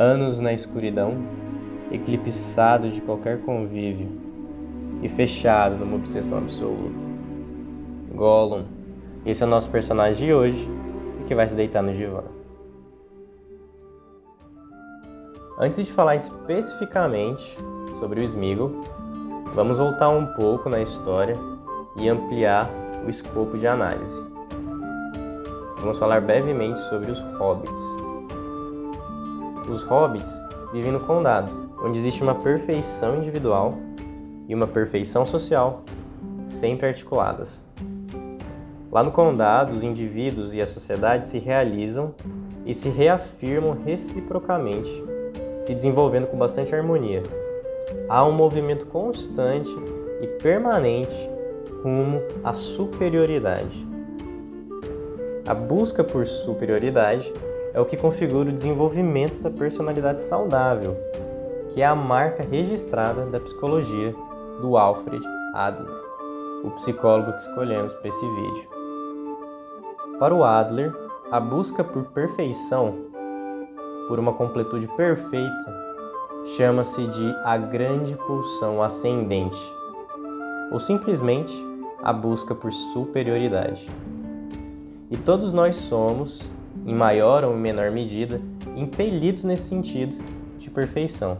anos na escuridão, eclipsado de qualquer convívio e fechado numa obsessão absoluta. Gollum, esse é o nosso personagem de hoje que vai se deitar no divã. Antes de falar especificamente sobre o Smeagol, vamos voltar um pouco na história e ampliar o escopo de análise vamos falar brevemente sobre os hobbits. Os hobbits vivem no condado, onde existe uma perfeição individual e uma perfeição social sempre articuladas. Lá no condado, os indivíduos e a sociedade se realizam e se reafirmam reciprocamente, se desenvolvendo com bastante harmonia. Há um movimento constante e permanente rumo à superioridade. A busca por superioridade é o que configura o desenvolvimento da personalidade saudável, que é a marca registrada da psicologia do Alfred Adler, o psicólogo que escolhemos para esse vídeo. Para o Adler, a busca por perfeição, por uma completude perfeita, chama-se de a grande pulsão ascendente, ou simplesmente a busca por superioridade. E todos nós somos, em maior ou menor medida, impelidos nesse sentido de perfeição.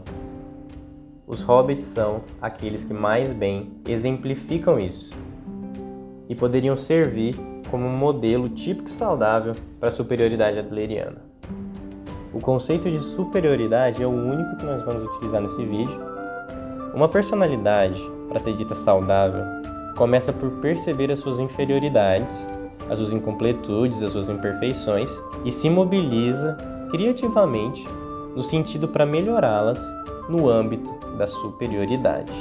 Os hobbits são aqueles que mais bem exemplificam isso e poderiam servir como um modelo típico e saudável para a superioridade adleriana. O conceito de superioridade é o único que nós vamos utilizar nesse vídeo. Uma personalidade, para ser dita saudável, começa por perceber as suas inferioridades as suas incompletudes, as suas imperfeições e se mobiliza criativamente no sentido para melhorá-las no âmbito da superioridade.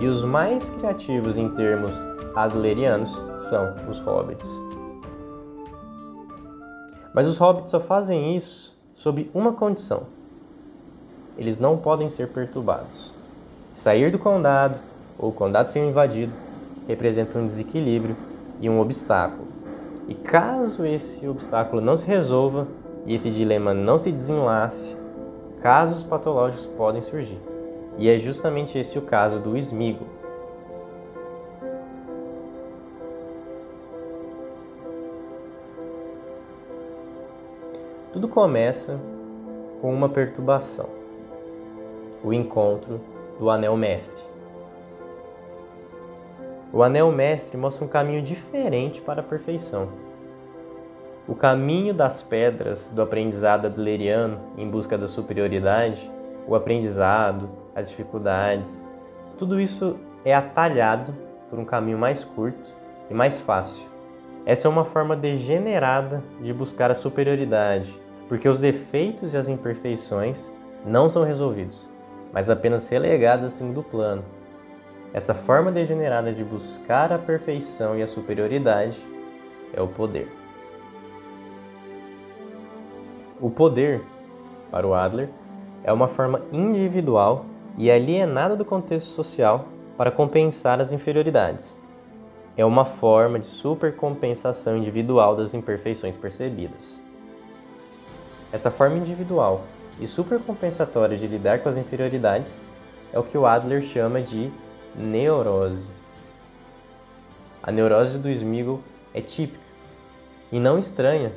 E os mais criativos em termos adlerianos são os hobbits. Mas os hobbits só fazem isso sob uma condição: eles não podem ser perturbados. Sair do condado ou o condado ser invadido representa um desequilíbrio e um obstáculo. E caso esse obstáculo não se resolva e esse dilema não se desenlace, casos patológicos podem surgir. E é justamente esse o caso do Smigo. Tudo começa com uma perturbação, o encontro do Anel Mestre. O anel mestre mostra um caminho diferente para a perfeição. O caminho das pedras do aprendizado adleriano em busca da superioridade, o aprendizado, as dificuldades, tudo isso é atalhado por um caminho mais curto e mais fácil. Essa é uma forma degenerada de buscar a superioridade, porque os defeitos e as imperfeições não são resolvidos, mas apenas relegados ao segundo plano essa forma degenerada de buscar a perfeição e a superioridade é o poder. O poder, para o Adler, é uma forma individual e alienada do contexto social para compensar as inferioridades. É uma forma de supercompensação individual das imperfeições percebidas. Essa forma individual e supercompensatória de lidar com as inferioridades é o que o Adler chama de neurose. A neurose do Smigol é típica e não estranha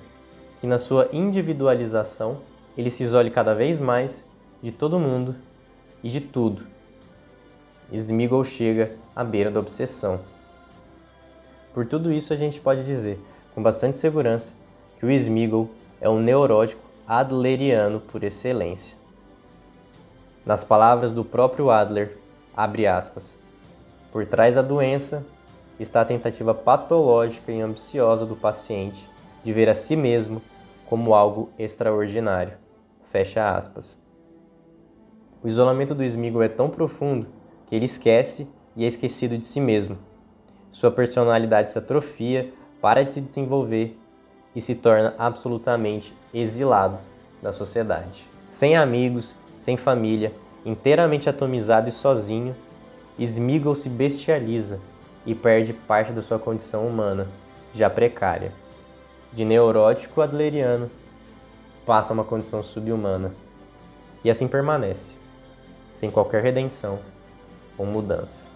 que na sua individualização ele se isole cada vez mais de todo mundo e de tudo. Smigol chega à beira da obsessão. Por tudo isso, a gente pode dizer com bastante segurança que o Smigol é um neurótico adleriano por excelência. Nas palavras do próprio Adler, abre aspas, por trás da doença está a tentativa patológica e ambiciosa do paciente de ver a si mesmo como algo extraordinário. Fecha aspas. O isolamento do Smigol é tão profundo que ele esquece e é esquecido de si mesmo. Sua personalidade se atrofia, para de se desenvolver e se torna absolutamente exilado da sociedade. Sem amigos, sem família, inteiramente atomizado e sozinho, Smeagol se bestializa e perde parte da sua condição humana, já precária. De neurótico adleriano, passa a uma condição subhumana. e assim permanece, sem qualquer redenção ou mudança.